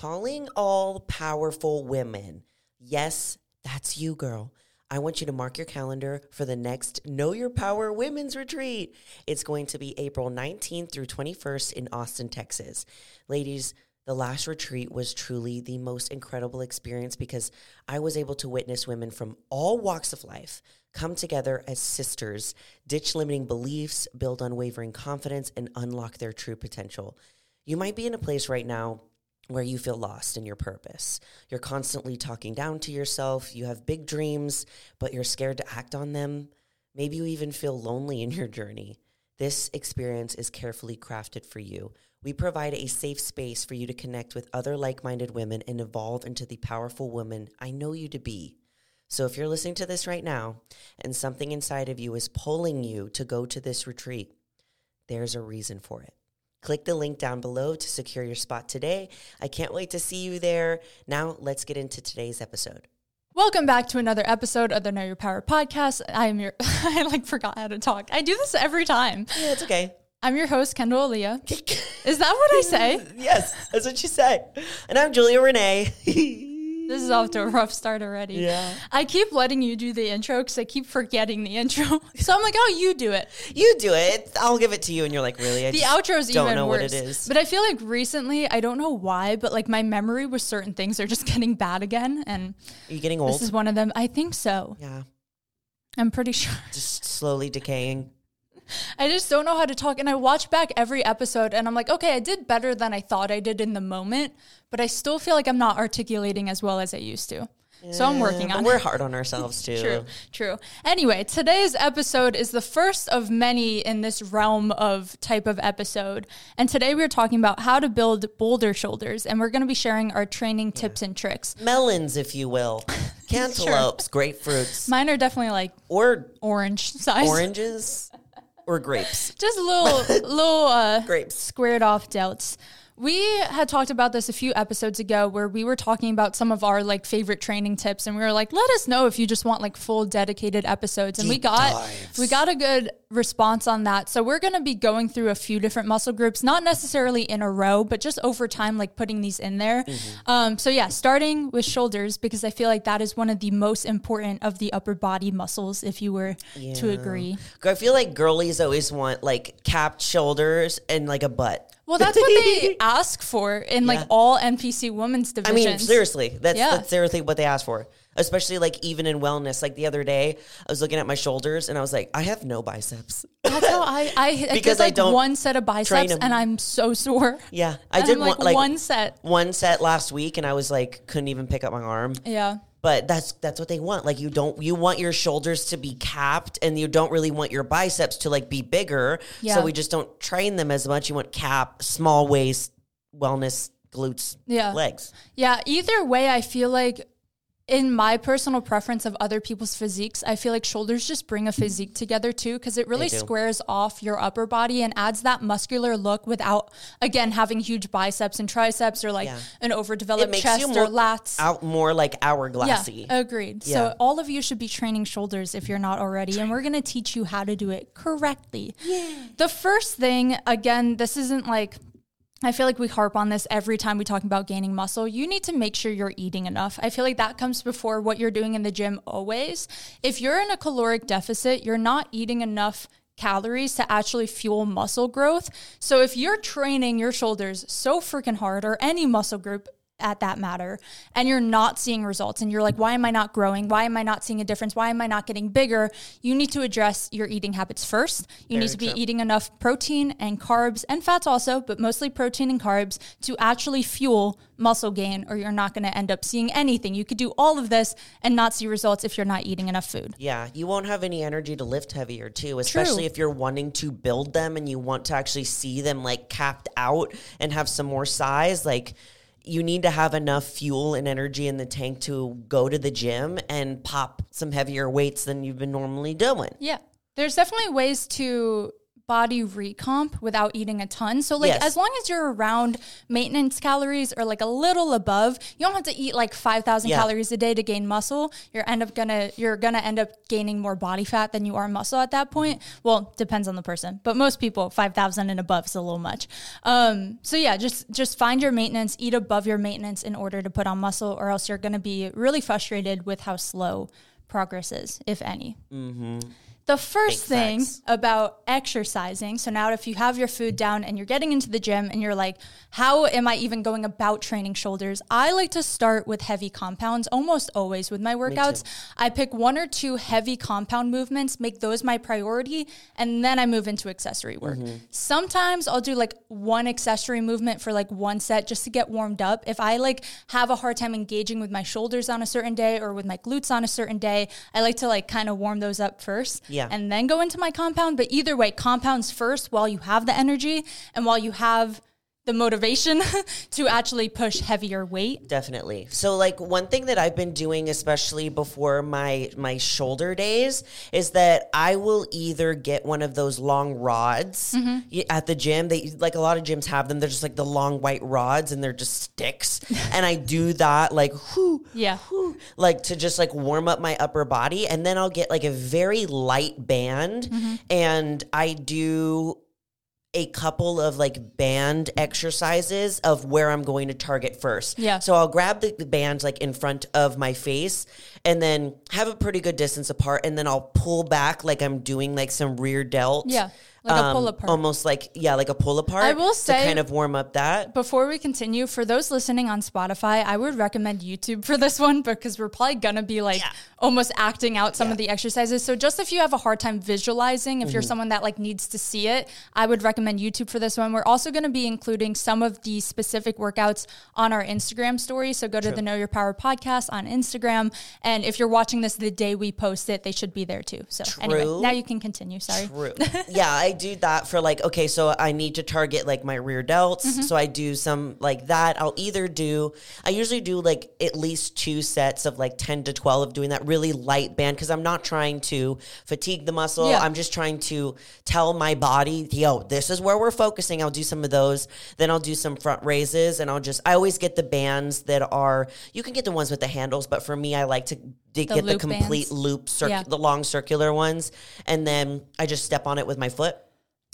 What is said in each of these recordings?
calling all powerful women. Yes, that's you, girl. I want you to mark your calendar for the next Know Your Power Women's Retreat. It's going to be April 19th through 21st in Austin, Texas. Ladies, the last retreat was truly the most incredible experience because I was able to witness women from all walks of life come together as sisters, ditch limiting beliefs, build unwavering confidence, and unlock their true potential. You might be in a place right now where you feel lost in your purpose. You're constantly talking down to yourself. You have big dreams, but you're scared to act on them. Maybe you even feel lonely in your journey. This experience is carefully crafted for you. We provide a safe space for you to connect with other like minded women and evolve into the powerful woman I know you to be. So, if you're listening to this right now and something inside of you is pulling you to go to this retreat, there's a reason for it. Click the link down below to secure your spot today. I can't wait to see you there. Now, let's get into today's episode. Welcome back to another episode of the Know Your Power podcast. I am your I like forgot how to talk. I do this every time. Yeah, it's okay. I'm your host, Kendall Aaliyah. Is that what I say? yes, that's what you say. And I'm Julia Rene. This is off to a rough start already. Yeah. I keep letting you do the intro because I keep forgetting the intro. So I'm like, oh, you do it. you do it. I'll give it to you, and you're like, really? I The outro is don't even know worse. what it is. But I feel like recently, I don't know why, but like my memory with certain things are just getting bad again. And Are you getting old? this is one of them. I think so. yeah, I'm pretty sure. just slowly decaying. I just don't know how to talk. And I watch back every episode and I'm like, okay, I did better than I thought I did in the moment, but I still feel like I'm not articulating as well as I used to. So I'm working Yeah, on it. We're hard on ourselves too. True, true. Anyway, today's episode is the first of many in this realm of type of episode. And today we're talking about how to build boulder shoulders. And we're going to be sharing our training tips and tricks. Melons, if you will, cantaloupes, grapefruits, Mine are definitely like or orange size. oranges, or grapes. Just little, little uh, Grapes. squared off delts. We had talked about this a few episodes ago where we were talking about some of our like favorite training tips and we were like let us know if you just want like full dedicated episodes and we got dives. we got a good response on that. So we're going to be going through a few different muscle groups, not necessarily in a row, but just over time like putting these in there. Mm-hmm. Um so yeah, starting with shoulders because I feel like that is one of the most important of the upper body muscles if you were to agree. I feel like girlies always want like capped shoulders and like a butt. Well, that's what they ask for in like Yeah. all NPC women's I divisions. mean, seriously, that's Yeah. that's seriously what they ask for. Especially like even in wellness. Like the other day, I was looking at my shoulders and I was like, I have no biceps. That's how I I, I Because did I like don't one set of biceps 'em. and I'm so sore. Yeah, I And did I'm one like, like one set. one set last week, and I was like, couldn't even pick up my arm. Yeah. But that's that's what they want. Like you don't you want your shoulders to be capped, and you don't really want your biceps to like be bigger. Yeah. So we just don't train them as much. You want cap, small waist, wellness, glutes, Yeah. legs. Yeah. Either way, I feel like in my personal preference of other people's physiques, I feel like shoulders just bring a physique together too, because it really squares off your upper body and adds that muscular look without, again, having huge biceps and triceps or like Yeah. an overdeveloped makes chest you or more lats. Out more like hourglassy. Yeah, agreed. Yeah. So all of you should be training shoulders if you're not already, and we're gonna teach you how to do it correctly. Yeah. The first thing, again, this isn't like I feel like we harp on this every time we talk about gaining muscle. You need to make sure you're eating enough. I feel like that comes before what you're doing in the gym always. If you're in a caloric deficit, you're not eating enough calories to actually fuel muscle growth. So if you're training your shoulders so freaking hard or any muscle group at that matter and you're not seeing results and you're like why am i not growing? Why am i not seeing a difference? Why am i not getting bigger? You need to address your eating habits first. You need to be true. eating enough protein and carbs and fats also but mostly protein and carbs to actually fuel muscle gain or you're not going to end up seeing anything. You could do all of this and not see results if you're not eating enough food. Yeah, you won't have any energy to lift heavier too, especially if you're wanting to build them and you want to actually see them like capped out and have some more size. Like you need to have enough fuel and energy in the tank to go to the gym and pop some heavier weights than you've been normally doing. Yeah. There's definitely ways to body recomp without eating a ton. So like Yes. as long as you're around maintenance calories or like a little above, you don't have to eat like 5000 Yeah. calories a day to gain muscle. You're end up gonna you're going to end up gaining more body fat than you are muscle at that point. Well, depends on the person, but most people 5000 and above is a little much. Um so yeah, just just find your maintenance, eat above your maintenance in order to put on muscle or else you're going to be really frustrated with how slow progress is, if any. The first Big thing facts. about exercising, so now if you have your food down and you're getting into the gym and you're like, how am I even going about training shoulders? I like to start with heavy compounds almost always with my workouts. I pick one or two heavy compound movements, make those my priority, and then I move into accessory work. Sometimes I'll do like one accessory movement for like one set just to get warmed up. If I like have a hard time engaging with my shoulders on a certain day or with my glutes on a certain day, I like to like kind of warm those up first Yeah. And then go into my compound. But either way, compounds first while you have the energy and while you have the motivation to actually push heavier weight. Definitely. So like one thing that I've been doing especially before my my shoulder days is that I will either get one of those long rods Mm-hmm. at the gym. They like a lot of gyms have them. They're just like the long white rods and they're just sticks. and I do that like whoo Yeah. whoo, like to just like warm up my upper body and then I'll get like a very light band Mm-hmm. and I do a couple of like band exercises of where I'm going to target first. Yeah. So I'll grab the, the bands like in front of my face and then have a pretty good distance apart and then I'll pull back like I'm doing like some rear delt. Yeah, like a pull apart. Almost like yeah, like a pull apart. I will say- to kind of warm up that. Before we continue, for those listening on Spotify, I would recommend YouTube for this one because we're probably gonna be like Yeah. almost acting out some of the exercises. So just if you have a hard time visualizing, if you're Mm-hmm. someone that like needs to see it, I would recommend YouTube for this one. We're also gonna be including some of the specific workouts on our Instagram story. So go to the Know Your Power podcast on Instagram. And if you're watching this the day we post it, they should be there too. So anyway, True. now you can continue. Sorry. True. yeah, I do that for like, okay, so I need to target like my rear delts. Mm-hmm. So I do some like that. I'll either do, I usually do like at least two sets of like 10 to 12 of doing that really light band because I'm not trying to fatigue the muscle. Yeah. I'm just trying to tell my body, yo, this is where we're focusing. I'll do some of those. Then I'll do some front raises and I'll just, I always get the bands that are, you can get the ones with the handles, but for me, I like to to get the complete bands. loop, circ- Yeah. the long circular ones. And then I just step on it with my foot.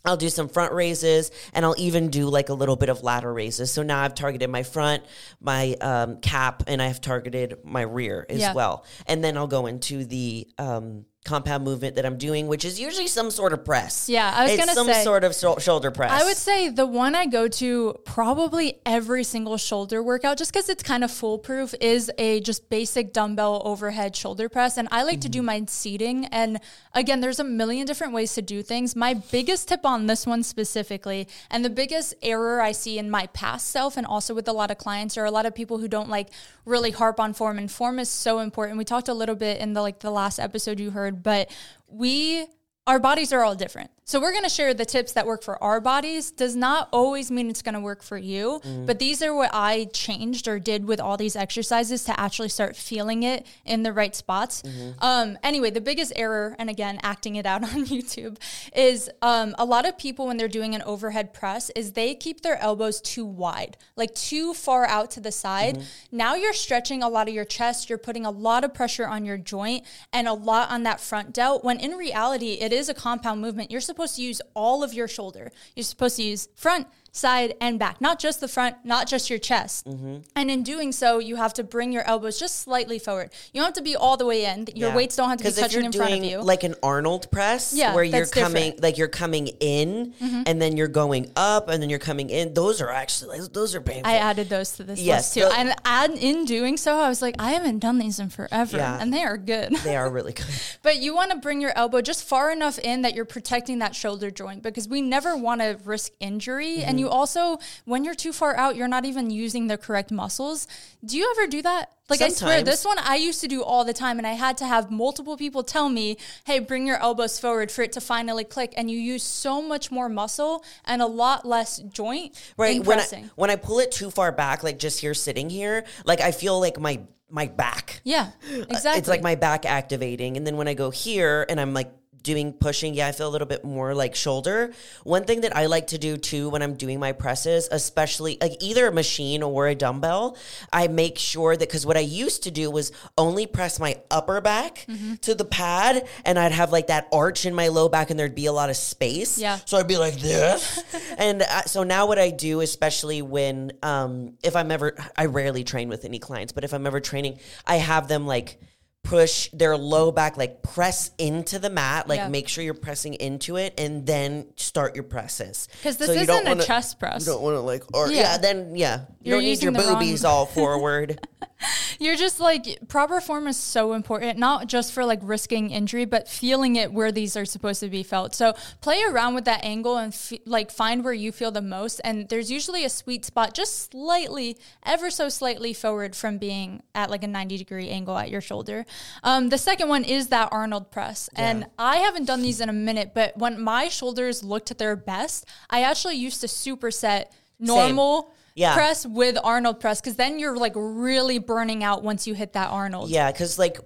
I'll do some front raises and I'll even do like a little bit of lateral raises. So now I've targeted my front, my um, cap, and I've targeted my rear as Yeah. well. And then I'll go into the um, compound movement that I'm doing, which is usually some sort of press. Yeah, I was it's gonna say. some say- sort of shou- shoulder press. I would say the one I go to probably every single shoulder workout, just because it's kind of foolproof, is a just basic dumbbell overhead shoulder press. And I like to do Mm-hmm. mine seating. And again, there's a million different ways to do things. My biggest tip on this one specifically, and the biggest error I see in my past self, and also with a lot of clients, are a lot of people who don't like really harp on form. And form is so important. We talked a little bit in the like the last episode you heard, but we our bodies are all different. So we're going to share the tips that work for our bodies does not always mean it's going to work for you, but these are what I changed or did with all these exercises to actually start feeling it in the right spots. Um anyway, the biggest error and again acting it out on YouTube is um a lot of people when they're doing an overhead press is they keep their elbows too wide, like too far out to the side. Now you're stretching a lot of your chest, you're putting a lot of pressure on your joint and a lot on that front delt when in reality it is a compound movement. You're supposed to use all of your shoulder. You're supposed to use front, side, and back, not just the front, not just your chest. And in doing so, you have to bring your elbows just slightly forward. You don't have to be all the way in. Your Yeah. weights don't have to be touching in front of you. Like an Arnold press, Yeah, where you're coming, different. Mm-hmm. like you're coming in, and then you're going up, and then you're coming in. Those are actually those are painful. I added those to this Yes, list too. and add, in doing so, I was like, I haven't done these in forever, Yeah. and they are good. they are really good. But you want to bring your elbow just far enough in that you're protecting that shoulder joint because we never want to risk injury. Mm-hmm. And you also, when you're too far out, you're not even using the correct muscles. Do you ever do that? Like I swear, this one I used to do all the time, and I had to have multiple people tell me, "Hey, bring your elbows forward for it to finally click." And you use so much more muscle and a lot less joint right when I, when I pull it too far back, like just here sitting here, like I feel like my my back. yeah, exactly. It's like my back activating, and then when I go here and I'm like doing pushing, yeah, I feel a little bit more like shoulder. One thing that I like to do too when I'm doing my presses, especially like either a machine or a dumbbell, I make sure that because what I used to do was only press my upper back Mm-hmm. to the pad and I'd have like that arch in my low back and there'd be a lot of space. Yeah. So I'd be like this. and uh, so now what I do, especially when, um, if I'm ever, I rarely train with any clients, but if I'm ever training, I have them like, push their low back like press into the mat like Yeah. make sure you're pressing into it and then start your presses 'Cause this So isn't a wanna- chest press. you don't want to like or yeah. Yeah. then yeah you You're don't need your the wrong- boobies all forward You're just like proper form is so important, not just for like risking injury, but feeling it where these are supposed to be felt. So play around with that angle and f- like find where you feel the most. And there's usually a sweet spot, just slightly, ever so slightly forward from being at like a 90 degree angle at your shoulder. Um, the second one is that Arnold press, and I haven't done these in a minute, but when my shoulders looked at their best, I actually used to superset normal. Yeah. Press with Arnold press because then you're like really burning out once you hit that Arnold. Yeah, because like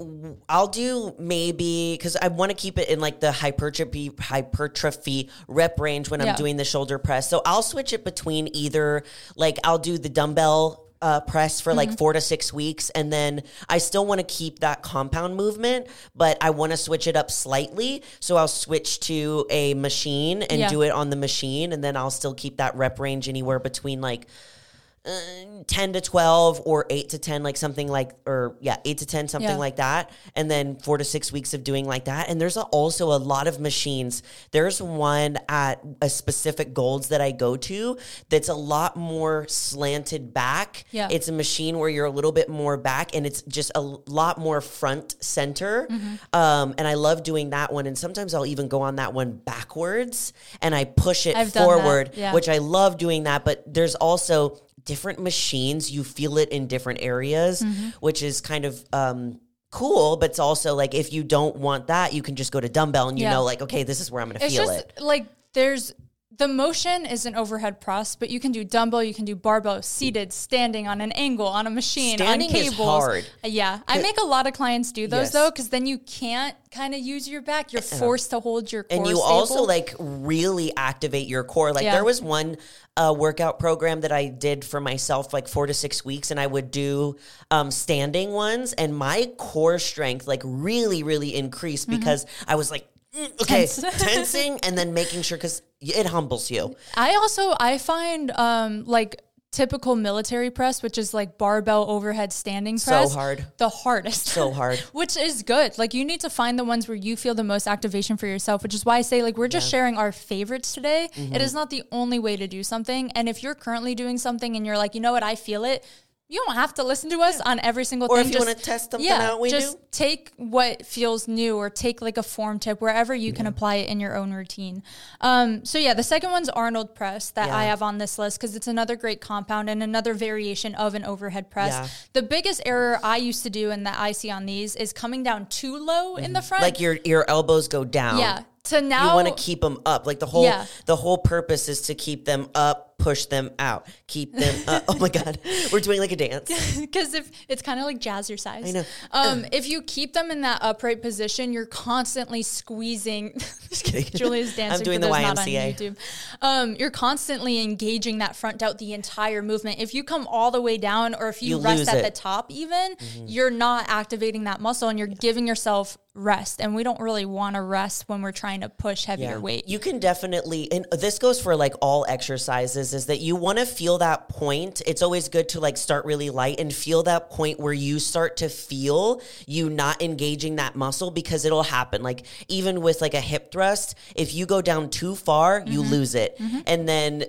I'll do maybe because I want to keep it in like the hypertrophy hypertrophy rep range when I'm doing the shoulder press. So I'll switch it between either like I'll do the dumbbell. Uh, press for Mm-hmm. like four to six weeks, and then I still want to keep that compound movement, but I want to switch it up slightly. So I'll switch to a machine and Yeah. do it on the machine, and then I'll still keep that rep range anywhere between like 10 to 12 or 8 to 10 like something like or yeah 8 to 10 something Yeah. like that and then 4 to 6 weeks of doing like that and there's a, also a lot of machines there's one at a specific Gold's that I go to that's a lot more slanted back Yeah. it's a machine where you're a little bit more back and it's just a lot more front center Mm-hmm. um, and I love doing that one and sometimes I'll even go on that one backwards and I push it I've forward yeah. which I love doing that, but there's also different machines. You feel it in different areas, Mm-hmm. which is kind of um, cool. But it's also like if you don't want that, you can just go to dumbbell and you Yeah. know, like, okay, this is where I'm going to It's feel just it. like there's the motion is an overhead press, but you can do dumbbell, you can do barbell, seated, standing on an angle, on a machine, Standing on is cables. hard. Uh, Yeah, I make a lot of clients do those Yes. though, because then you can't kind of use your back. You're forced to hold your core And you stable. also like really activate your core. Like Yeah. there was one uh, workout program that I did for myself, like four to six weeks, and I would do um, standing ones, and my core strength like really, really increased because I was like, okay, Mm-hmm. Tensing, and then making sure because it humbles you. I also I find um like typical military press, which is like barbell overhead standing press So hard. the hardest, So hard. which is good. Like you need to find the ones where you feel the most activation for yourself, which is why I say like we're just sharing our favorites today. Mm-hmm. It is not the only way to do something, and if you're currently doing something and you're like, you know what, I feel it. You don't have to listen to us on every single Or thing. Or if you wanna test something yeah, out, we just do. take what feels new or take like a form tip wherever you can apply it in your own routine. Um, so yeah, the second one's Arnold press that I have on this list because it's another great compound and another variation of an overhead press. Yeah. The biggest error I used to do and that I see on these is coming down too low in the front. Mm-hmm. Like your your elbows go down. yeah. To now You want to keep them up. Like the whole Yeah. the whole purpose is to keep them up, push them out, keep them up. Oh my god, we're doing like a dance. because if it's kind of like jazzercise. I know. Um, if you keep them in that upright position, you're constantly squeezing. Just kidding. Julia's dancing. I'm doing the those not on YMCA. YouTube. Um, you're constantly engaging that front delt the entire movement. If you come all the way down, or if you, You rest at it. Mm-hmm. the top, even you're not activating that muscle, and you're giving yourself rest. And we don't really want to rest when we're trying to push heavier weight. You can definitely, and this goes for like all exercises, is that you want to feel that point. It's always good to like start really light and feel that point where you start to feel you not engaging that muscle because it'll happen. Like even with like a hip thrust, if you go down too far, you Mm-hmm. lose it. And then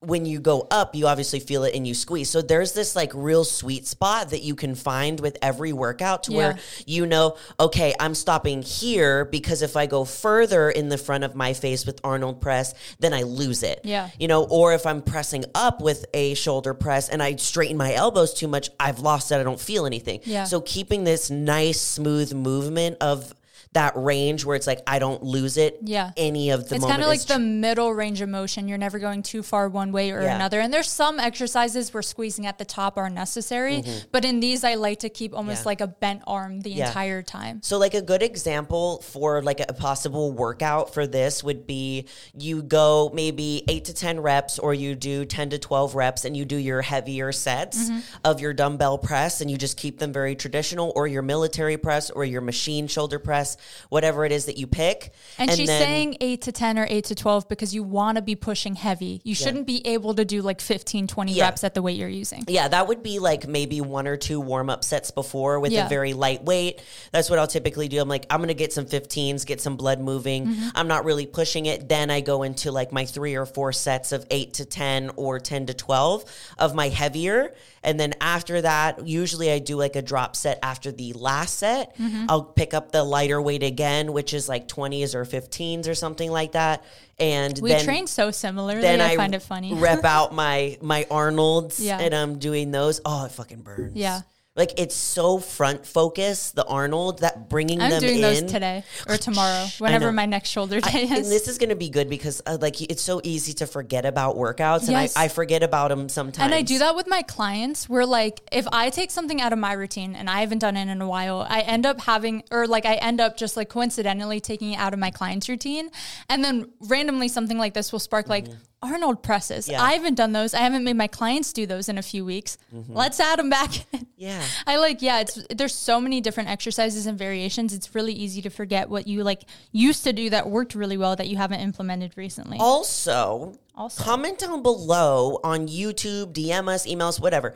when you go up, you obviously feel it and you squeeze. So there's this like real sweet spot that you can find with every workout to where you know, okay, I'm stopping here because if I go further in the front of my face with Arnold press, then I lose it. Yeah. You know, or if I'm pressing up with a shoulder press and I straighten my elbows too much, I've lost it. I don't feel anything. Yeah. So keeping this nice, smooth movement of that range where it's like I don't lose it. Yeah. Any of the It's kind of like the middle range of motion. You're never going too far one way or Yeah. another. And there's some exercises where squeezing at the top are necessary, but in these, I like to keep almost Mm-hmm. Yeah. like a bent arm the Yeah. entire time. So, like a good example for like a possible workout for this would be you go maybe eight to 10 reps, or you do 10 to 12 reps, and you do your heavier sets Mm-hmm. of your dumbbell press, and you just keep them very traditional, or your military press, or your machine shoulder press, whatever it is that you pick. And, she's then- saying 8 to 10 or 8 to 12 because you want to be pushing heavy. You shouldn't be able to do like 15, 20 Yeah. reps at the weight you're using. Yeah, that would be like maybe one or two warm up sets before with Yeah. a very light weight. That's what I'll typically do. I'm like, I'm going to get some 15s, get some blood moving. Mm-hmm. I'm not really pushing it. Then I go into like my three or four sets of eight to 10 or 10 to 12 of my heavier. And then after that, usually I do like a drop set after the last set. Mm-hmm. I'll pick up the lighter weight again, which is like 20s or 15s or something like that. And We then train so similarly. then I, I, find it funny. rep out my my Arnold's Yeah. and I'm doing those. Oh, it fucking burns. Yeah. Like it's so front focus, the Arnold, that bringing I'm them doing in. those today or tomorrow, whenever my next shoulder I- day and is. this is going to be good because uh, like it's so easy to forget about workouts Yes. and I, I forget about them sometimes. And I do that with my clients where like if I take something out of my routine and I haven't done it in a while, I end up having or like I end up just like coincidentally taking it out of my client's routine. And then randomly something like this will spark like Arnold presses. Mm-hmm. Yeah. I haven't done those. I haven't made my clients do those in a few weeks. Mm-hmm. Let's add them back. in. Yeah. I like yeah, it's there's so many different exercises and variations. It's really easy to forget what you like used to do that worked really well that you haven't implemented recently. Also, Also. comment down below on YouTube, DM us, email us, whatever.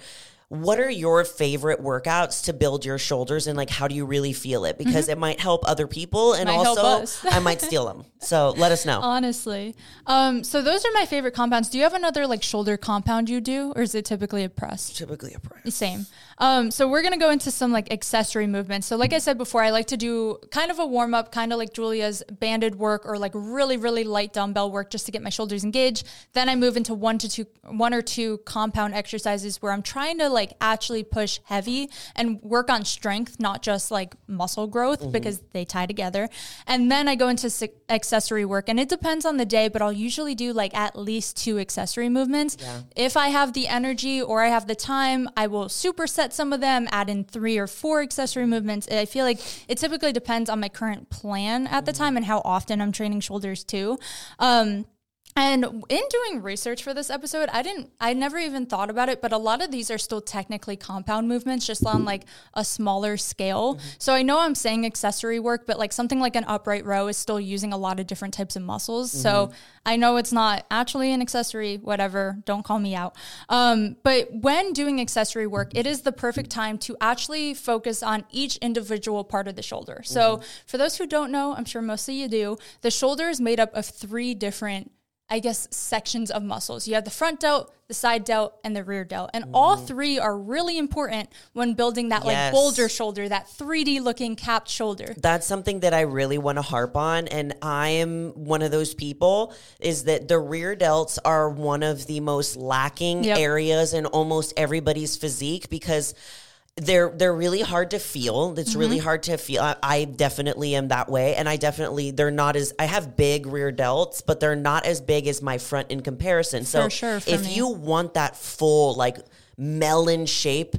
What are your favorite workouts to build your shoulders and like how do you really feel it? Because it might help other people and Mm-hmm. Might also. I might steal them. So let us know. Honestly. Um, so those are my favorite compounds. Do you have another like shoulder compound you do, or is it typically a press? Typically a press. Same. Um, so we're gonna go into some like accessory movements. So like I said before, I like to do kind of a warm up, kind of like Julia's banded work or like really really light dumbbell work just to get my shoulders engaged. Then I move into one to two, one or two compound exercises where I'm trying to like actually push heavy and work on strength, not just like muscle growth because they tie together. And then I go into accessory work, and it depends on the day, but I'll usually do like at least two accessory movements. If I have the energy or I have the time, I will superset some of them, add in three or four accessory movements. I feel like it typically depends on my current plan at the time and how often I'm training shoulders too. Um, and in doing research for this episode, I didn't, I never even thought about it, but a lot of these are still technically compound movements, just on like a smaller scale. Mm-hmm. So I know I'm saying accessory work, but like something like an upright row is still using a lot of different types of muscles. So mm-hmm. I know it's not actually an accessory, whatever, don't call me out. Um, but when doing accessory work, it is the perfect time to actually focus on each individual part of the shoulder. So mm-hmm. for those who don't know, I'm sure most of you do, the shoulder is made up of three different I guess, sections of muscles. You have the front delt, the side delt, and the rear delt. And all three are really important when building that like boulder shoulder, that 3D looking capped shoulder. That's something that I really want to harp on. And I am one of those people is that the rear delts are one of the most lacking Yep. areas in almost everybody's physique because they're they're really hard to feel. It's really Mm-hmm. hard to feel. I, I definitely am that way, and I definitely they're not as I have big rear delts, but they're not as big as my front in comparison. So For sure, for if me. you want that full like melon shape,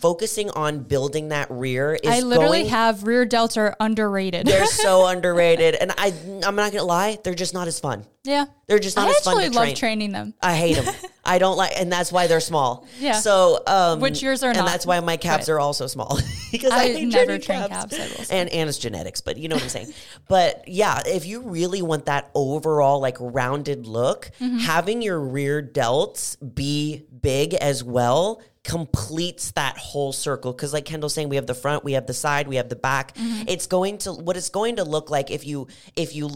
focusing on building that rear is I literally going have rear delts are underrated. they're so underrated, and I I'm not gonna lie, they're just not as fun. yeah. They're just not I as fun actually love train. training them. I hate them. I don't like, and that's why they're small. Yeah. So, um, Which yours are and not, that's why my calves are also small because I, I never train calves. calves, I will say. and and it's genetics, but you know what I'm saying. but yeah, if you really want that overall like rounded look, Mm-hmm. having your rear delts be big as well completes that whole circle because like kendall's saying we have the front we have the side we have the back Mm-hmm. it's going to what it's going to look like if you if you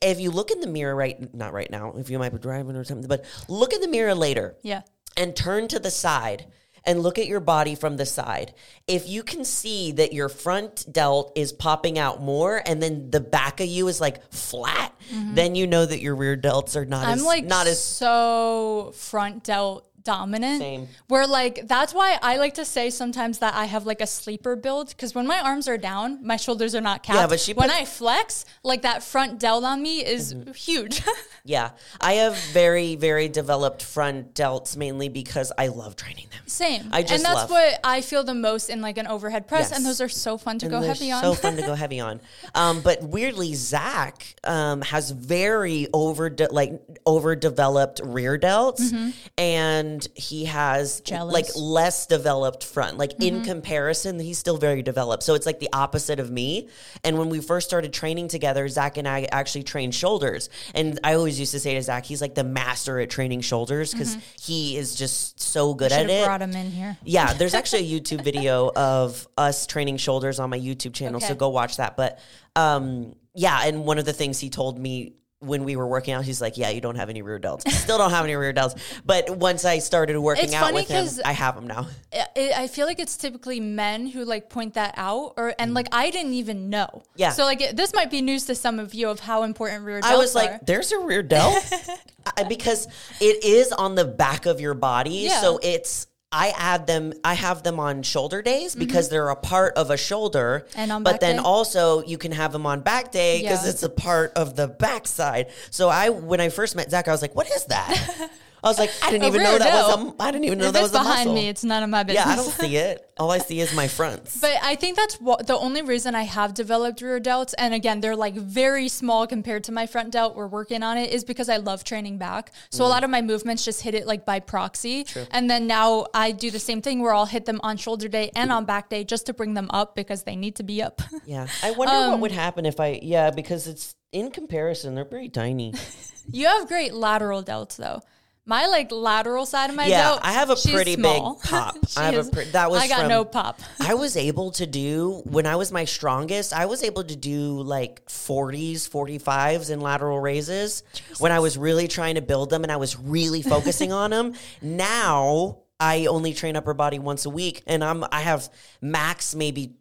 if you look in the mirror right not right now if you might be driving or something but look in the mirror later Yeah. and turn to the side and look at your body from the side. If you can see that your front delt is popping out more and then the back of you is like flat, then you know that your rear delts are not Mm-hmm. I'm as like not as so front delt dominant. Same. Where like that's why I like to say sometimes that I have like a sleeper build because when my arms are down, my shoulders are not capped. Yeah, but she when puts- I flex, like that front delt on me is Mm-hmm. huge. Yeah, I have very, very developed front delts mainly because I love training them. Same. I just and that's love- what I feel the most in like an overhead press, and those are so fun to And go heavy on. So fun to go heavy on. Um, but weirdly, Zach um, has very over like overdeveloped rear delts, and he has Mm-hmm. Jealous. like less developed front. Like Mm-hmm. in comparison, he's still very developed. So it's like the opposite of me. And when we first started training together, Zach and I actually trained shoulders, and I always used to say to Zach, he's like the master at training shoulders because he is just so good at it. brought him in here. Yeah, there's actually a YouTube video of us training shoulders on my YouTube channel, so go watch that. But um, yeah, and one of the things he told me when we were working out, he's like, "Yeah, you don't have any rear delts. Still don't have any rear delts." But once I started working It's out with him, I have them now. I I feel like it's typically men who like point that out, or and mm-hmm. like I didn't even know. Yeah. So like it, this might be news to some of you of how important rear delts I was like, are. "There's a rear delt," I- because it is on the back of your body, Yeah. so it's. I add them. I have them on shoulder days because they're a part of a shoulder, Mm-hmm. And on but then day? also you can have them on back day because Yeah. it's a part of the backside. So I, when I first met Zach, I was like, "What is that?" I was like, "I didn't A even know that was delt. a. I didn't even know if that it's was a behind muscle." me, it's none of my business. yeah, I don't see it. All I see is my fronts. But I think that's what the only reason I have developed rear delts, and again, they're like very small compared to my front delt. We're working on it, is because I love training back. So a lot of my movements just hit it like by proxy. True. And then now I do the same thing where I'll hit them on shoulder day and on back day just to bring them up because they need to be up. yeah, I wonder Um, what would happen if I. Yeah, because it's in comparison, they're very tiny. you have great lateral delts though. My like lateral side of my Yeah, I have a pretty small. big pop. I have a is- pre- that was I got from- no pop. I was able to do when I was my strongest, I was able to do like 40s, 45s in lateral raises when I was really trying to build them and I was really focusing on them. Now I only train upper body once a week and I'm I have max maybe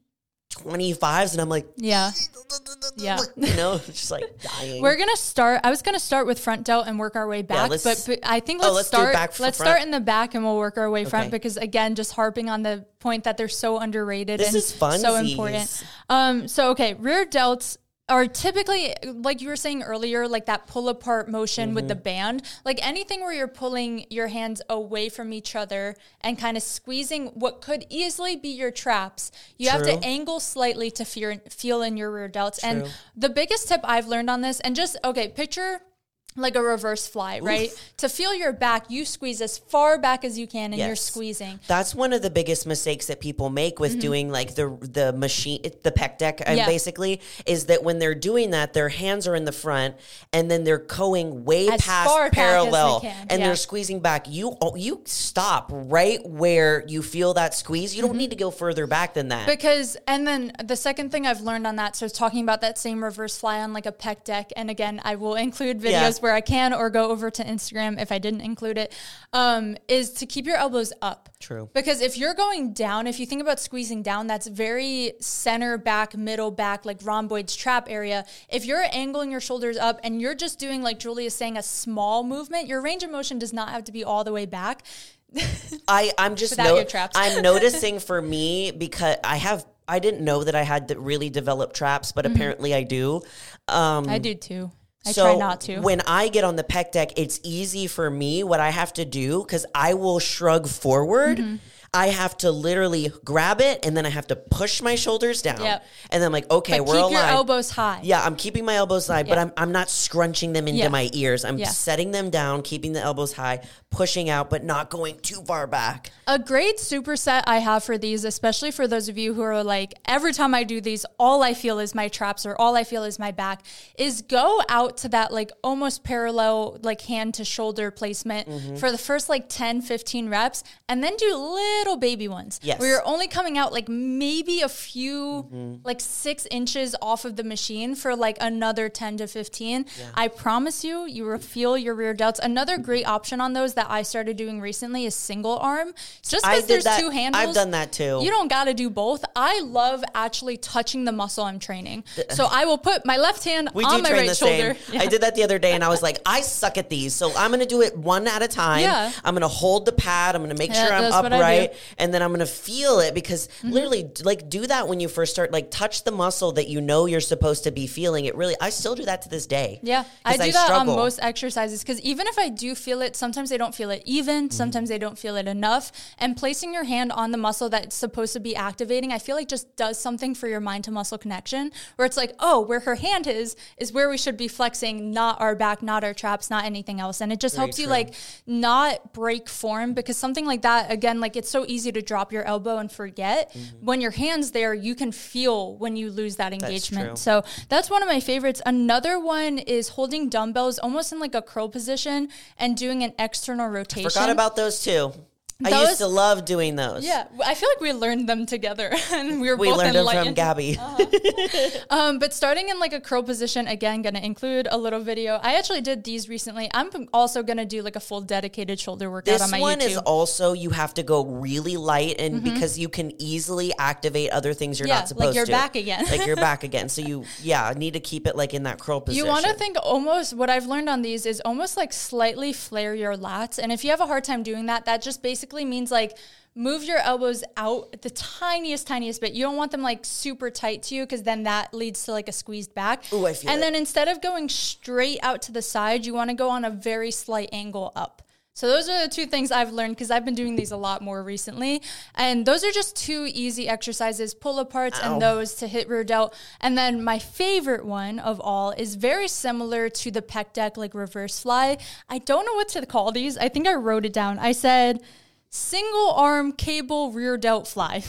25s and I'm like Yeah. Yeah. you know, it's just like dying. We're gonna start. I was gonna start with front delt and work our way back, let's- but, but I think oh, let's, let's start. let's front. start in the back and we'll work our way front Okay. because again, just harping on the point that they're so underrated This and so important. Um, so okay, rear delts are typically like you were saying earlier, like that pull apart motion with the Mm-hmm. band, like anything where you're pulling your hands away from each other and kind of squeezing what could easily be your traps. You have to angle slightly to feel feel in your rear delts. And the biggest tip I've learned on this, and just okay, picture like a reverse fly, right? To feel your back, you squeeze as far back as you can, and you're squeezing. That's one of the biggest mistakes that people make with doing like the the machine, the pec deck, uh, Mm-hmm. Yeah. basically, is that when they're doing that, their hands are in the front, and then they're going way As past far back as they parallel, can, and yeah. they're squeezing back. You oh, you stop right where you feel that squeeze. You don't need to go further back than that. Because, and then the second thing I've learned on that, so talking about that same reverse fly on like a pec deck, and again, I will include videos Yeah. Where I can or go over to Instagram if I didn't include it, um, is to keep your elbows up. True. Because if you're going down, if you think about squeezing down, that's very center back, middle back, like rhomboids trap area. If you're angling your shoulders up and you're just doing, like Julie is saying, a small movement, your range of motion does not have to be all the way back. I I'm just traps. I'm noticing for me because I have I didn't know that I had really develop traps, but apparently I do. Um, I do too. I so try not to. When I get on the pec deck, it's easy for me. What I have to do because I will shrug forward. Mm-hmm. I have to literally grab it and then I have to push my shoulders down. Yep. And then I'm like, okay, but we're keep aligned. your elbows high. Yeah, I'm keeping my elbows high, but I'm I'm not scrunching them into Yeah. my ears. I'm Yeah. setting them down, keeping the elbows high, pushing out, but not going too far back. A great superset I have for these, especially for those of you who are like, every time I do these, all I feel is my traps or all I feel is my back, is go out to that like almost parallel, like hand to shoulder placement Mm-hmm. for the first like 10, 15 reps, and then do little baby ones. Yes. We are only coming out like maybe a few, mm-hmm. like six inches off of the machine for like another 10 to 15. I promise you, you will feel your rear delts. Another mm-hmm. great option on those that I started doing recently is single arm. Just because there's that. two handles. I've done that too. You don't got to do both. I love actually touching the muscle I'm training. So I will put my left hand we on my right shoulder. same. I did that the other day, and I was like, I suck at these, so I'm gonna do it one at a time. Yeah. I'm gonna hold the pad. I'm gonna make Yeah, sure I'm that's what I upright, Mm-hmm. and then I'm gonna feel it because literally, like, do that when you first start. Like, touch the muscle that you know you're supposed to be feeling. It really, I still do that to this day. Yeah, I do that struggle. on most exercises because even if I do feel it, sometimes I don't feel it even, Mm-hmm. sometimes I don't feel it enough. And placing your hand on the muscle that's supposed to be activating, I feel like just does something for your mind to muscle connection where it's like, oh, where her hand is, is where we should be flexing, not our back, not our traps, not anything else. And it just Very helps you like not break form because something like that, again, like it's so easy to drop your elbow and forget. Mm-hmm. When your hand's there, you can feel when you lose that engagement. true. So that's one of my favorites. Another one is holding dumbbells almost in like a curl position and doing an external rotation. I Forgot about those too. I Those- used to love doing those. yeah, I feel like we learned them together, and we were We both learned them from. Gabby. Um, but starting in like a curl position, again, gonna include a little video. I actually did these recently. I'm also gonna do like a full dedicated shoulder workout This on my one YouTube. is also you have to go really light, and because you can easily activate other things you're Mm-hmm. Yeah, not supposed like you're to. back again. like you're back again. So you, yeah, need to keep it like in that curl position. You want to think almost what I've learned on these is almost like slightly flare your lats. And if you have a hard time doing that, that just basically means like move your elbows out the tiniest, tiniest bit. You don't want them like super tight to you because then that leads to like a squeezed back. Ooh, I feel And it. then instead of going straight out to the side, you want to go on a very slight angle up. So those are the two things I've learned because I've been doing these a lot more recently. And those are just two easy exercises, pull aparts Ow. and those to hit rear delt. And then my favorite one of all is very similar to the pec deck, like reverse fly. I don't know what to call these. I think I wrote it down. I said single arm cable rear delt fly,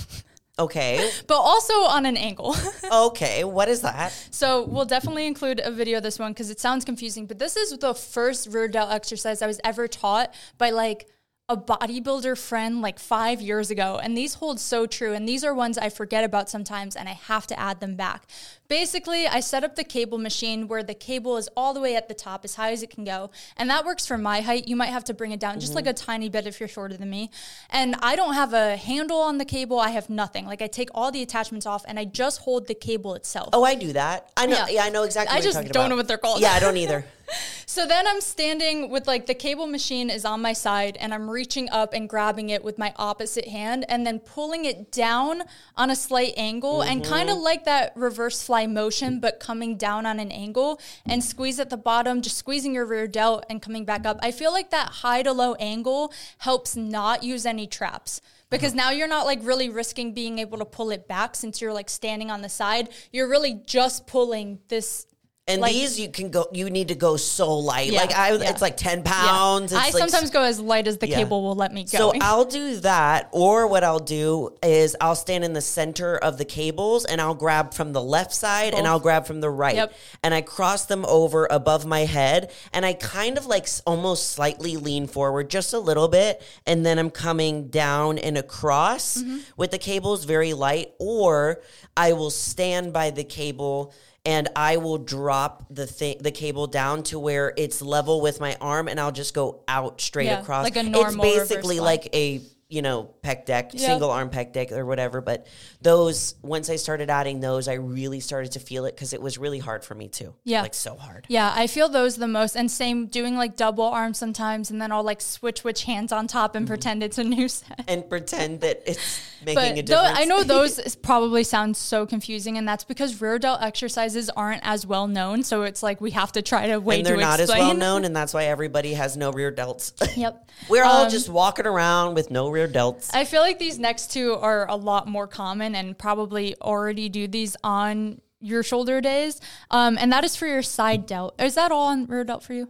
Okay, but also on an angle. okay. What is that? So we'll definitely include a video of this one because it sounds confusing. But this is the first rear delt exercise I was ever taught by like a bodybuilder friend like five years ago. And these hold so true. And these are ones I forget about sometimes and I have to add them back. Basically, I set up the cable machine where the cable is all the way at the top, as high as it can go. And that works for my height. You might have to bring it down just like a tiny bit if you're shorter than me. And I don't have a handle on the cable. I have nothing. Like I take all the attachments off and I just hold the cable itself. Oh, I do that. I know. Yeah. Yeah, I know exactly. I what you're just don't about. know what they're called. Yeah, I don't either. So then I'm standing with like the cable machine is on my side and I'm reaching up and grabbing it with my opposite hand and then pulling it down on a slight angle and kind Mm-hmm. of like that reverse fly motion, but coming down on an angle and squeeze at the bottom, just squeezing your rear delt and coming back up. I feel like that high to low angle helps not use any traps. Because now you're not like really risking being able to pull it back since you're like standing on the side. You're really just pulling this And Like- these you can go. You need to go so light. Yeah, like I, yeah. it's like ten Yeah. pounds. I like sometimes go as light as the Yeah. cable will let me go. So I'll do that, or what I'll do is I'll stand in the center of the cables and I'll grab from the left side and I'll grab from the right, Yep. and I cross them over above my head, and I kind of like almost slightly lean forward just a little bit, and then I'm coming down and across Mm-hmm. with the cables very light, or I will stand by the cable and I will drop the thing, the cable down to where it's level with my arm, and I'll just go out straight Yeah, across. like a it's normal reverse basically like a you know pec deck, Yep. single arm pec deck or whatever. But those once I started adding those, I really started to feel it because it was really hard for me too. Yeah. like so hard. yeah, I feel those the most. And same doing like double arms sometimes, and then I'll like switch which hands on top Mm-hmm. and pretend it's a new set. And pretend that it's making a But tho- difference. I know those probably sound so confusing, and that's because rear delt exercises aren't as well known. So it's like we have to try to way and they're not explain. as well known, and that's why everybody has no rear delts. Yep. We're all Um, just walking around with no rear delts. I feel like these next two are a lot more common and probably already do these on your shoulder days. Um, and that is for your side delt. Is that all on rear delt for you?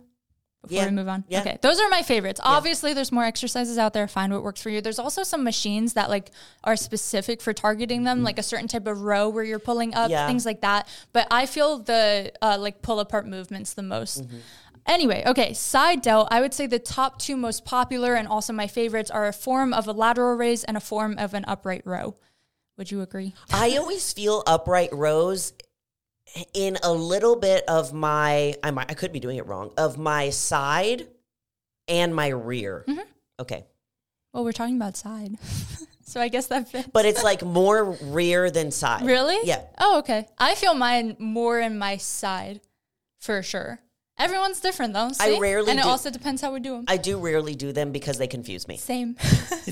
Before Yeah. we move on. Yeah. Okay. Those are my favorites. Obviously, there's more exercises out there. Find what works for you. There's also some machines that like are specific for targeting them, like a certain type of row where you're pulling up, Yeah. things like that. But I feel the uh, like pull apart movements the most. Anyway, okay, side delt, I would say the top two most popular and also my favorites are a form of a lateral raise and a form of an upright row. Would you agree? I always feel upright rows in a little bit of my I might I could be doing it wrong of my side and my rear. Mm-hmm. Okay. Well, we're talking about side. so I guess that fits. But it's like more rear than side. Really? Yeah. Oh, okay. I feel mine more in my side for sure. Everyone's different though. I see? rarely and it do- also depends how we do them. I do rarely do them because they confuse me. Same.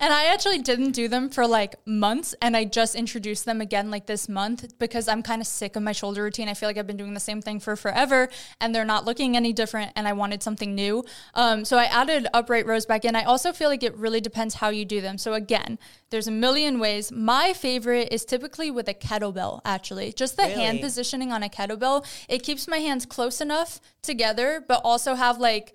and I actually didn't do them for like months and I just introduced them again like this month because I'm kind of sick of my shoulder routine. I feel like I've been doing the same thing for forever and they're not looking any different and I wanted something new. Um, so I added upright rows back in. I also feel like it really depends how you do them. So again, there's a million ways. My favorite is typically with a kettlebell actually. Just the hand positioning on a kettlebell, it keeps my hands close enough together but also have like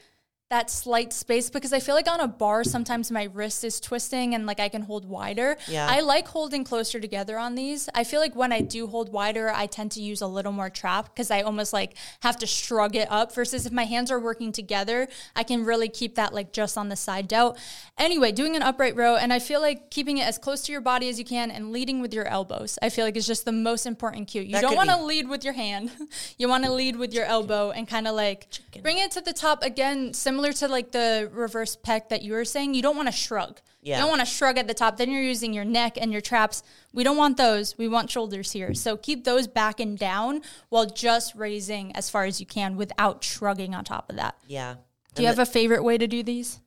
that slight space because I feel like on a bar sometimes my wrist is twisting and like I can hold wider. Yeah. I like holding closer together on these. I feel like when I do hold wider, I tend to use a little more trap because I almost like have to shrug it up versus if my hands are working together, I can really keep that like just on the side delt. Anyway, doing an upright row and I feel like keeping it as close to your body as you can and leading with your elbows. I feel like is just the most important cue. You That don't want to lead with your hand. you want to lead with your elbow and kind of like bring it to the top again, similar to like the reverse pec that you were saying. You don't want to shrug. Yeah. You don't want to shrug at the top. Then you're using your neck and your traps. We don't want those. We want shoulders here. So keep those back and down while just raising as far as you can without shrugging on top of that. Yeah. Do you have a favorite way to do these?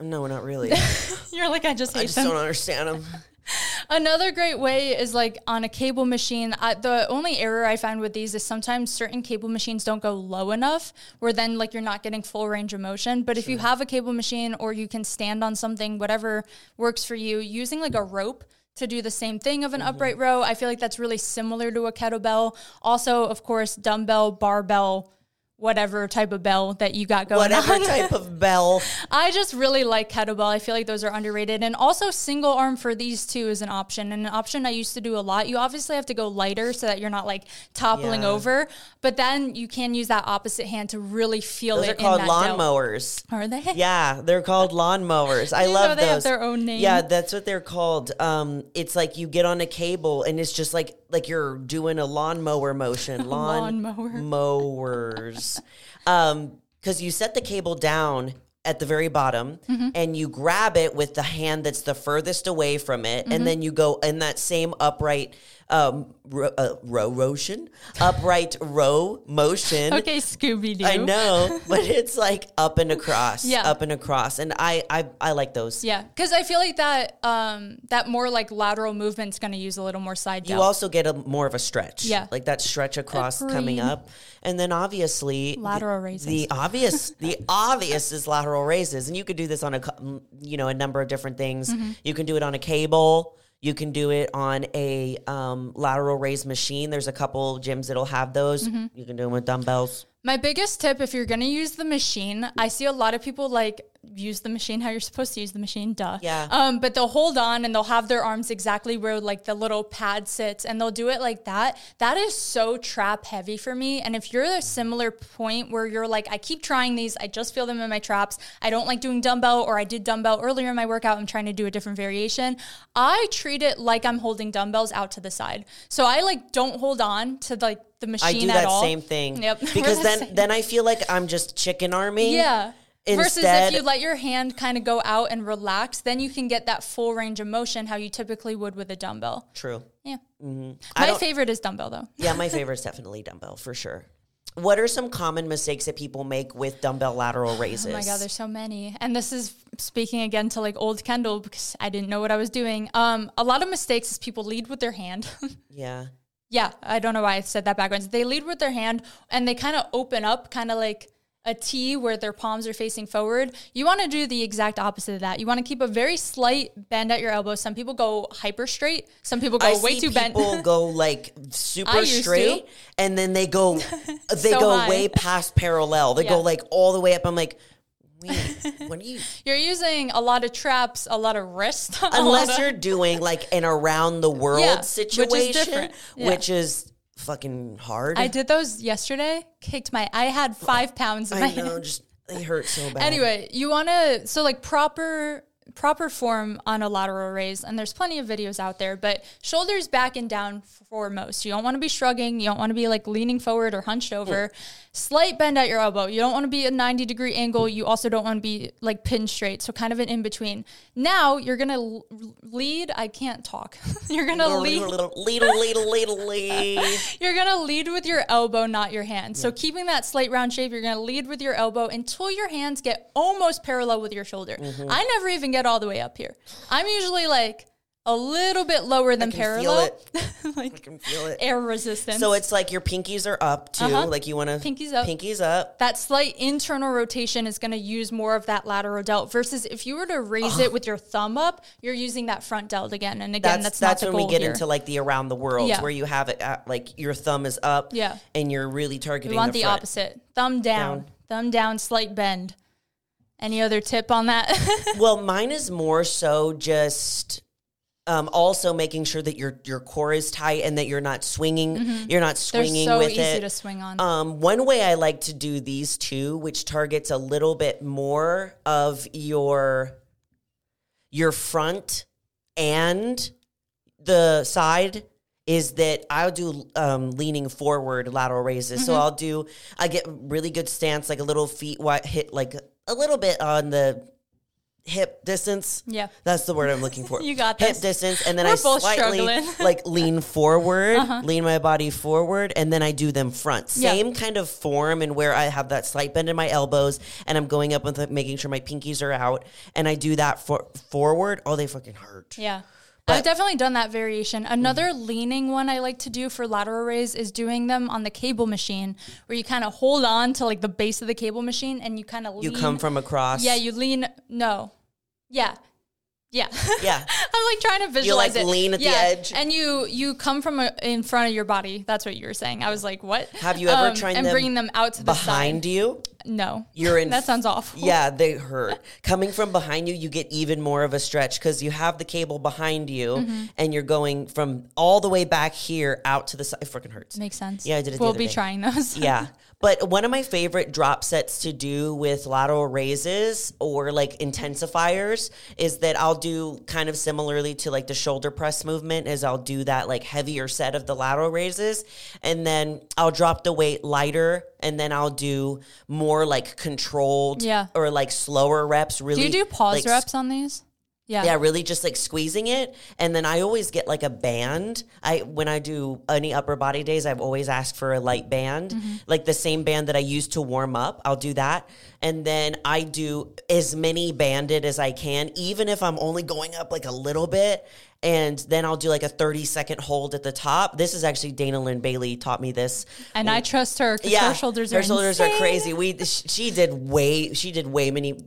No, not really. You're like, I just I just them. don't understand them. Another great way is like on a cable machine. I, the only error I find with these is sometimes certain cable machines don't go low enough, where then like you're not getting full range of motion. But if you have a cable machine or you can stand on something, whatever works for you, using like a rope to do the same thing of an mm-hmm. upright row, I feel like that's really similar to a kettlebell. Also, of course, dumbbell, barbell. Whatever type of bell that you got going on. Whatever on. type of bell. I just really like kettlebell. I feel like those are underrated. And also single arm for these two is an option. And an option I used to do a lot. You obviously have to go lighter so that you're not like toppling Yeah. over. But then you can use that opposite hand to really feel Those it are called in that delt. lawnmowers. Are they? Yeah, they're called lawnmowers. I love they those. have their own name. Yeah, that's what they're called. Um, it's like you get on a cable and it's just like like you're doing a lawnmower motion. Lawn Lawnmower. mowers. Um, because you set the cable down at the very bottom Mm-hmm. and you grab it with the hand that's the furthest away from it, Mm-hmm. and then you go in that same upright um ro- uh, row motion, upright row motion. Okay, Scooby Doo. I know, but it's like up and across, Yeah. up and across, and I I, I like those. Yeah, because I feel like that um, that more like lateral movement's going to use a little more side You delt. also get a more of a stretch, Yeah. like that stretch across coming up, and then obviously Lateral raises. The obvious, the obvious is lateral raises, and you could do this on a you know a number of different things. Mm-hmm. You can do it on a cable. You can do it on a um, lateral raise machine. There's a couple gyms that'll have those. Mm-hmm. You can do them with dumbbells. My biggest tip if you're going to use the machine, I see a lot of people like use the machine how you're supposed to use the machine, duh. Yeah. Um, but they'll hold on and they'll have their arms exactly where like the little pad sits and they'll do it like that. That is so trap heavy for me. And if you're at a similar point where you're like, I keep trying these, I just feel them in my traps. I don't like doing dumbbell or I did dumbbell earlier in my workout. I'm trying to do a different variation. I treat it like I'm holding dumbbells out to the side. So I like don't hold on to like the machine I do at that all. same thing Yep. Because the then same. then I feel like I'm just chicken arming. Yeah. Versus if you let your hand kind of go out and relax, then you can get that full range of motion how you typically would with a dumbbell. True. Yeah. I My favorite is dumbbell though. Yeah, my favorite is definitely dumbbell for sure. What are some common mistakes that people make with dumbbell lateral raises? Oh my god, there's so many. And this is speaking again to like old Kendall because I didn't know what I was doing. Um, a lot of mistakes is people lead with their hand. yeah. yeah, I don't know why I said that backwards. They lead with their hand and they kind of open up, kind of like a T where their palms are facing forward. You want to do the exact opposite of that. You want to keep a very slight bend at your elbow. Some people go hyper straight. Some people go I way too bent. people go like super used to. straight and then they go they So go high. way past parallel. They Yeah. go like all the way up. I'm like, wait, what are you You're using a lot of traps, a lot of wrist. unless of- you're doing like an around the world Yeah, which is situation, different. Yeah. which is fucking hard. I did those yesterday. Kicked my. I had five pounds in my I hand. know, just they hurt so bad. Anyway, you want to so like proper proper form on a lateral raise, and there's plenty of videos out there. But shoulders back and down foremost. You don't want to be shrugging. You don't want to be like leaning forward or hunched over. Slight bend at your elbow. You don't want to be a 90 degree angle. You also don't want to be like pin straight. So kind of an in between. Now you're gonna lead. I can't talk. you're gonna lead. Little, little, little, little, little. You're gonna lead with your elbow, not your hand. So keeping that slight round shape, you're gonna lead with your elbow until your hands get almost parallel with your shoulder. Mm-hmm. I never even get all the way up here. I'm usually like a little bit lower than can feel parallel, I like can feel it. air resistance. So it's like your pinkies are up too. Uh-huh. Like you want to Pinkies up. Pinkies up. that slight internal rotation is going to use more of that lateral delt versus if you were to raise it with your thumb up, you're using that front delt again. And again, That's that's, that's, not the when we get here. into like the around the world Yeah. where you have it at, like your thumb is up. Yeah. And you're really targeting. We want the, front. opposite. Thumb down, Down. thumb down, slight bend. Any other tip on that? Well, mine is more so just um, also making sure that your your core is tight and that you're not swinging. You're not Mm-hmm. They're so with easy it. to swing on. Um, one way I like to do these two, which targets a little bit more of your your front and the side, is that I'll do um, leaning forward lateral raises. Mm-hmm. So I'll do I get really good stance, like a little feet wi- hit like a little bit on the hip distance. Yeah. That's the word I'm looking for. You got hip this. distance, and then We're I slightly. Uh-huh. like lean forward, lean my body forward, and then I do them front. Yeah. Same kind of form, and where I have that slight bend in my elbows, and I'm going up with making sure my pinkies are out, and I do that for forward. Oh, they fucking hurt. Yeah. But- I've definitely done that variation. Another leaning one I like to do for lateral raise is doing them on the cable machine, where you kind of hold on to like the base of the cable machine and you kind of You lean. come from across. Yeah, you lean. No. Yeah. Yeah. yeah. I'm like trying to visualize you like, it. lean at the edge. and you you come from a, in front of your body. That's what you were saying. I was like, what? Have you ever Um, tried and them bringing them out to the side? Behind side? you, No, you're in. that sounds awful. Yeah, they hurt. Coming from behind you, you get even more of a stretch because you have the cable behind you, Mm-hmm. and you're going from all the way back here out to the side. It freaking hurts. makes sense. Yeah, I did it We'll be day. trying those. yeah. But one of my favorite drop sets to do with lateral raises or like intensifiers is that I'll do kind of similarly to like the shoulder press movement is I'll do that like heavier set of the lateral raises and then I'll drop the weight lighter and then I'll do more like controlled Yeah. or like slower reps really Do you do pause like, reps on these? Yeah. yeah, really just like squeezing it. And then I always get like a band. I when I do any upper body days, I've always asked for a light band. Mm-hmm. Like the same band that I use to warm up. I'll do that. And then I do as many banded as I can, even if I'm only going up like a little bit. And then I'll do like a 30 second hold at the top. This is actually Dana Linn Bailey taught me this And I trust her because her shoulders her are shoulders are crazy. We sh- she did way she did way many ma-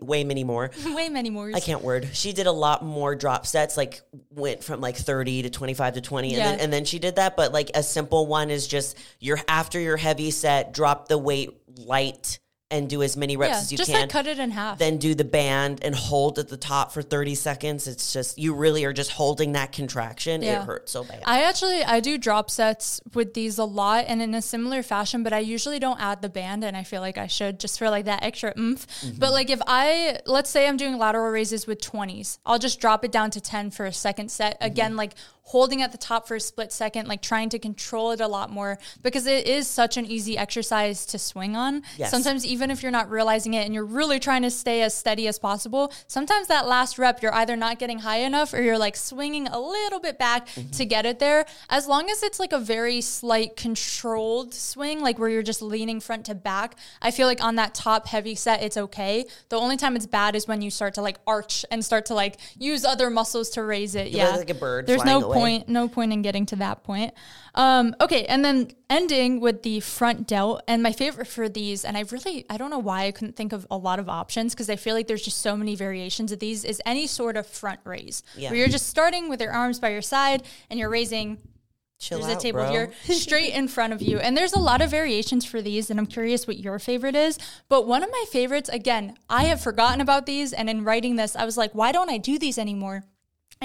way many more. Way many more. I can't word. She did a lot more drop sets, like went from like 30 to 25 to 20. And, Yeah. then, and then she did that. But like a simple one is just you're after your heavy set, drop the weight light and do as many reps Yeah, as you just can. like cut it in half. then do the band and hold at the top for 30 seconds. It's just, you really are just holding that contraction. Yeah. It hurts so bad. I actually I do drop sets with these a lot and in a similar fashion, but I usually don't add the band and I feel like I should just for like that extra oomph. Mm-hmm. But like if I let's say I'm doing lateral raises with 20s, I'll just drop it down to 10 for a second set. Mm-hmm. Again, like holding at the top for a split second, like trying to control it a lot more because it is such an easy exercise to swing on. Yes. Sometimes even if you're not realizing it and you're really trying to stay as steady as possible, sometimes that last rep you're either not getting high enough or you're like swinging a little bit back mm-hmm. to get it there. As long as it's like a very slight controlled swing, like where you're just leaning front to back, I feel like on that top heavy set it's okay. The only time it's bad is when you start to like arch and start to like use other muscles to raise it. Yeah. like a bird There's flying no away. point no point in getting to that point. Um, okay, and then ending with the front delt. And my favorite for these, and I really I don't know why I couldn't think of a lot of options because I feel like there's just so many variations of these. Is any sort of front raise Yeah. where you're just starting with your arms by your side and you're raising. Chill there's out, a table bro. here straight in front of you, and there's a lot of variations for these. And I'm curious what your favorite is. But one of my favorites, again, I have forgotten about these, and in writing this, I was like, why don't I do these anymore?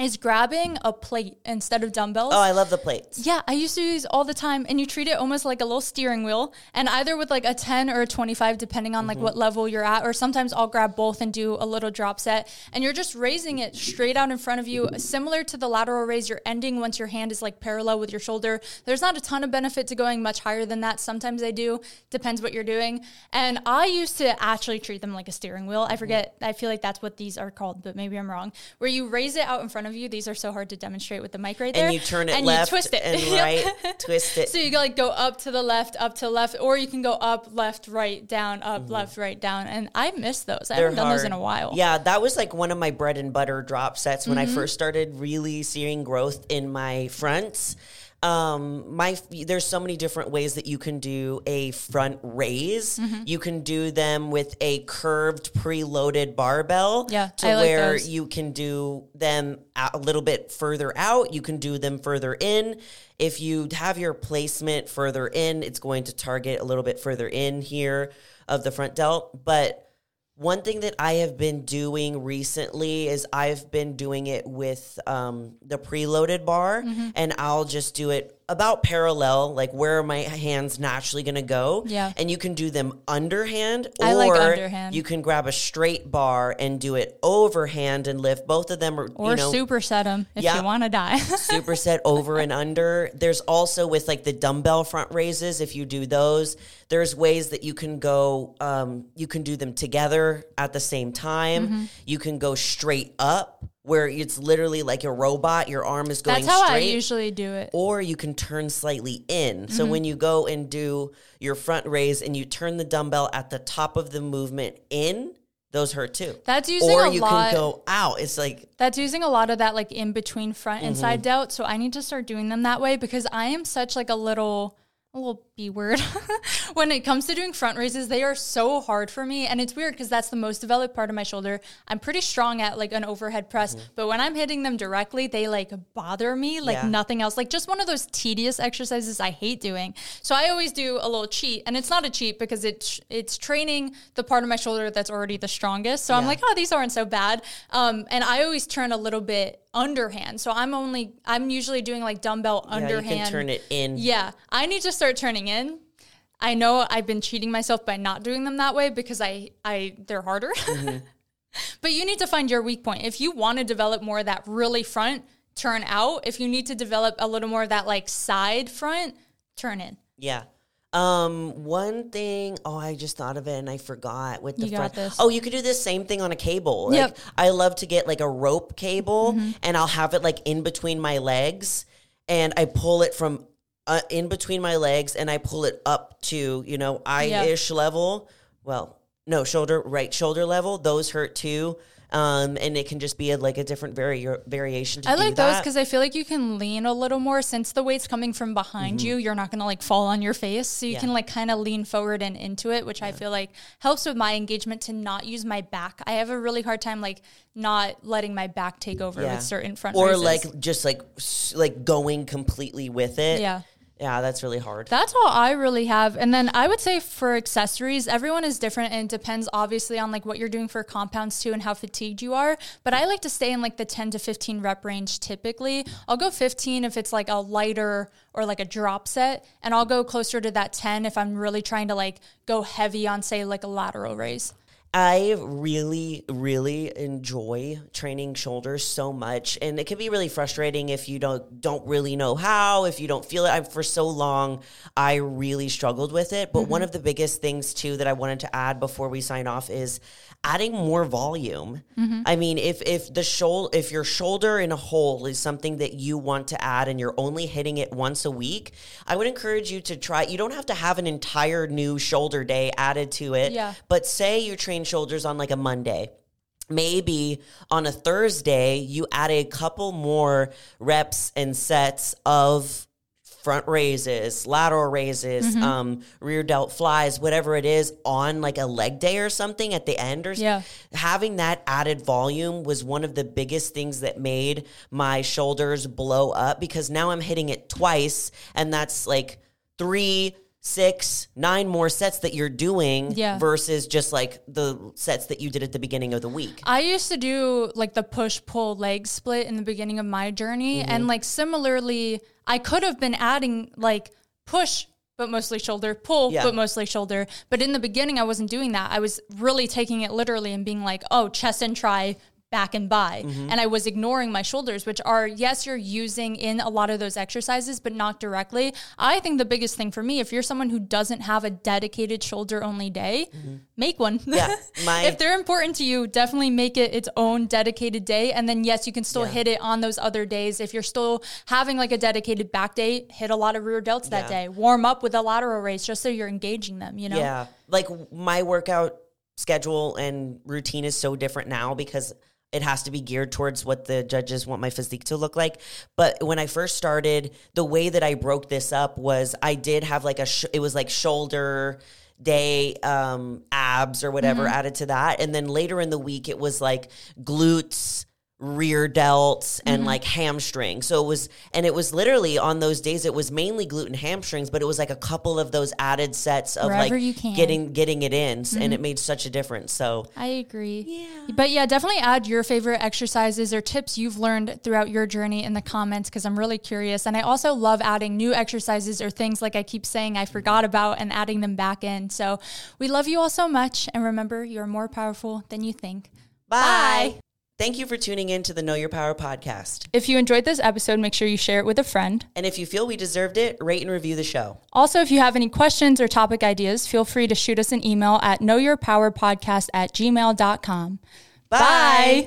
Is grabbing a plate instead of dumbbells. Oh, I love the plates. Yeah, I used to use all the time, and you treat it almost like a little steering wheel, and either with like a ten or a twenty-five, depending on like Mm-hmm. what level you're at, or sometimes I'll grab both and do a little drop set, and you're just raising it straight out in front of you, similar to the lateral raise. You're ending once your hand is like parallel with your shoulder. There's not a ton of benefit to going much higher than that. Sometimes I do, depends what you're doing. And I used to actually treat them like a steering wheel. Mm-hmm. I forget. I feel like that's what these are called, but maybe I'm wrong. Where you raise it out in front of you. These are so hard to demonstrate with the mic right there. And you turn it and left you twist it and right, twist it. So you go like go up to the left, up to left, or you can go up, left, right, down, up, left, right, down. And I miss those. I haven't done those in a while. Yeah, that was like one of my bread and butter drop sets when Mm-hmm. I first started really seeing growth in my fronts. Um, my there's so many different ways that you can do a front raise. Mm-hmm. You can do them with a curved preloaded barbell. Yeah, to like where those. you can do them a little bit further out. You can do them further in. If you have your placement further in, it's going to target a little bit further in here of the front delt. But one thing that I have been doing recently is I've been doing it with um, the preloaded bar, Mm-hmm. and I'll just do it about parallel, like where are my hands naturally going to go. Yeah. And you can do them underhand, or I like underhand. you can grab a straight bar and do it overhand and lift. Both of them are, Or you know, superset them if Yeah. you want to die. superset over and under. There's also with like the dumbbell front raises, if you do those, there's ways that you can go, um, you can do them together at the same time. Mm-hmm. You can go straight up where it's literally like a robot, your arm is going straight. That's how I usually do it. or you can turn slightly in. So Mm-hmm. when you go and do your front raise and you turn the dumbbell at the top of the movement in, those hurt too. That's using or a you lot. can go out. It's like That's using a lot of that like in between front and Mm-hmm. side delt. So I need to start doing them that way because I am such like a little little B word. when it comes to doing front raises, they are so hard for me. And it's weird because that's the most developed part of my shoulder. I'm pretty strong at like an overhead press, but when I'm hitting them directly, they like bother me like Yeah. nothing else. Like just one of those tedious exercises I hate doing. So I always do a little cheat. And it's not a cheat because it's it's training the part of my shoulder that's already the strongest. So I'm like, oh, these aren't so bad. Um, and I always turn a little bit underhand. So I'm only I'm usually doing like dumbbell yeah, underhand. you can turn it in. Yeah, I need to start turning in. I know I've been cheating myself by not doing them that way because I I they're harder. Mm-hmm. but you need to find your weak point. If you want to develop more of that really front, turn out. If you need to develop a little more of that like side front, turn in. Yeah. Um, one thing, oh, I just thought of it and I forgot with the You front. this. Oh, you could do the same thing on a cable. Like, Yep. I love to get like a rope cable Mm-hmm. and I'll have it like in between my legs and I pull it from uh, in between my legs and I pull it up to, you know, eye ish level. Well, no, shoulder, right shoulder level. Those hurt too. Um, and it can just be a, like a different vari- variation to I like those because I feel like you can lean a little more since the weight's coming from behind you. You're not gonna like fall on your face, so you Mm-hmm. Yeah. can like kind of lean forward and into it, which I feel like helps with my engagement to not use my back. I have a really hard time like not letting my back take over Yeah. with certain front or like just like like going completely with it. Yeah. Yeah, that's really hard. That's all I really have. And then I would say for accessories, everyone is different and it depends obviously on like what you're doing for compounds too and how fatigued you are. But I like to stay in like the 10 to 15 rep range typically. I'll go 15 if it's like a lighter or like a drop set. And I'll go closer to that 10 if I'm really trying to like go heavy on say like a lateral raise. I really, really enjoy training shoulders so much, and it can be really frustrating if you don't don't really know how, if you don't feel it. I, for so long, I really struggled with it. But one mm-hmm. of the biggest things too that I wanted to add before we sign off is adding more volume. Mm-hmm. I mean, if if the shoulder, if your shoulder in a hole is something that you want to add, and you're only hitting it once a week, I would encourage you to try. You don't have to have an entire new shoulder day added to it. Yeah. But say you shoulders on like a Monday. Maybe on a Thursday, you add a couple more reps and sets of front raises, lateral raises, Mm-hmm. um, rear delt flies, whatever it is, on like a leg day or something at the end. Or Yeah. having that added volume was one of the biggest things that made my shoulders blow up because now I'm hitting it twice, and that's like three six, nine more sets that you're doing Yeah. versus just like the sets that you did at the beginning of the week. I used to do like the push pull leg split in the beginning of my journey. Mm-hmm. And like similarly, I could have been adding like push, but mostly shoulder, pull, Yeah. but mostly shoulder. But in the beginning, I wasn't doing that. I was really taking it literally and being like, oh, chest and tri. Back and bi. Mm-hmm. And I was ignoring my shoulders, which are, yes, you're using in a lot of those exercises, but not directly. I think the biggest thing for me, if you're someone who doesn't have a dedicated shoulder only day, make one. Mm-hmm. Yeah, my- if they're important to you, definitely make it its own dedicated day. And then, yes, you can still Yeah. hit it on those other days. If you're still having like a dedicated back day, hit a lot of rear delts that Yeah. day. Warm up with a lateral raise just so you're engaging them, you know? Yeah. Like my workout schedule and routine is so different now because it has to be geared towards what the judges want my physique to look like. But when I first started, the way that I broke this up was I did have like a, sh- it was like shoulder day, um, abs or whatever added to that. And then later in the week, it was like glutes, rear delts and mm-hmm. like hamstring. So it was, and it was literally on those days, it was mainly glute and hamstrings, but it was like a couple of those added sets of Wherever like getting getting it in, and it mm-hmm. made such a difference. So I agree. Yeah. But yeah, definitely add your favorite exercises or tips you've learned throughout your journey in the comments because I'm really curious. And I also love adding new exercises or things like I keep saying I forgot about and adding them back in. So we love you all so much. And remember, you're more powerful than you think. bye. Thank you for tuning in to the Know Your Power podcast. If you enjoyed this episode, make sure you share it with a friend. And if you feel we deserved it, rate and review the show. Also, if you have any questions or topic ideas, feel free to shoot us an email at knowyourpowerpodcast at gmail.com. Bye. Bye.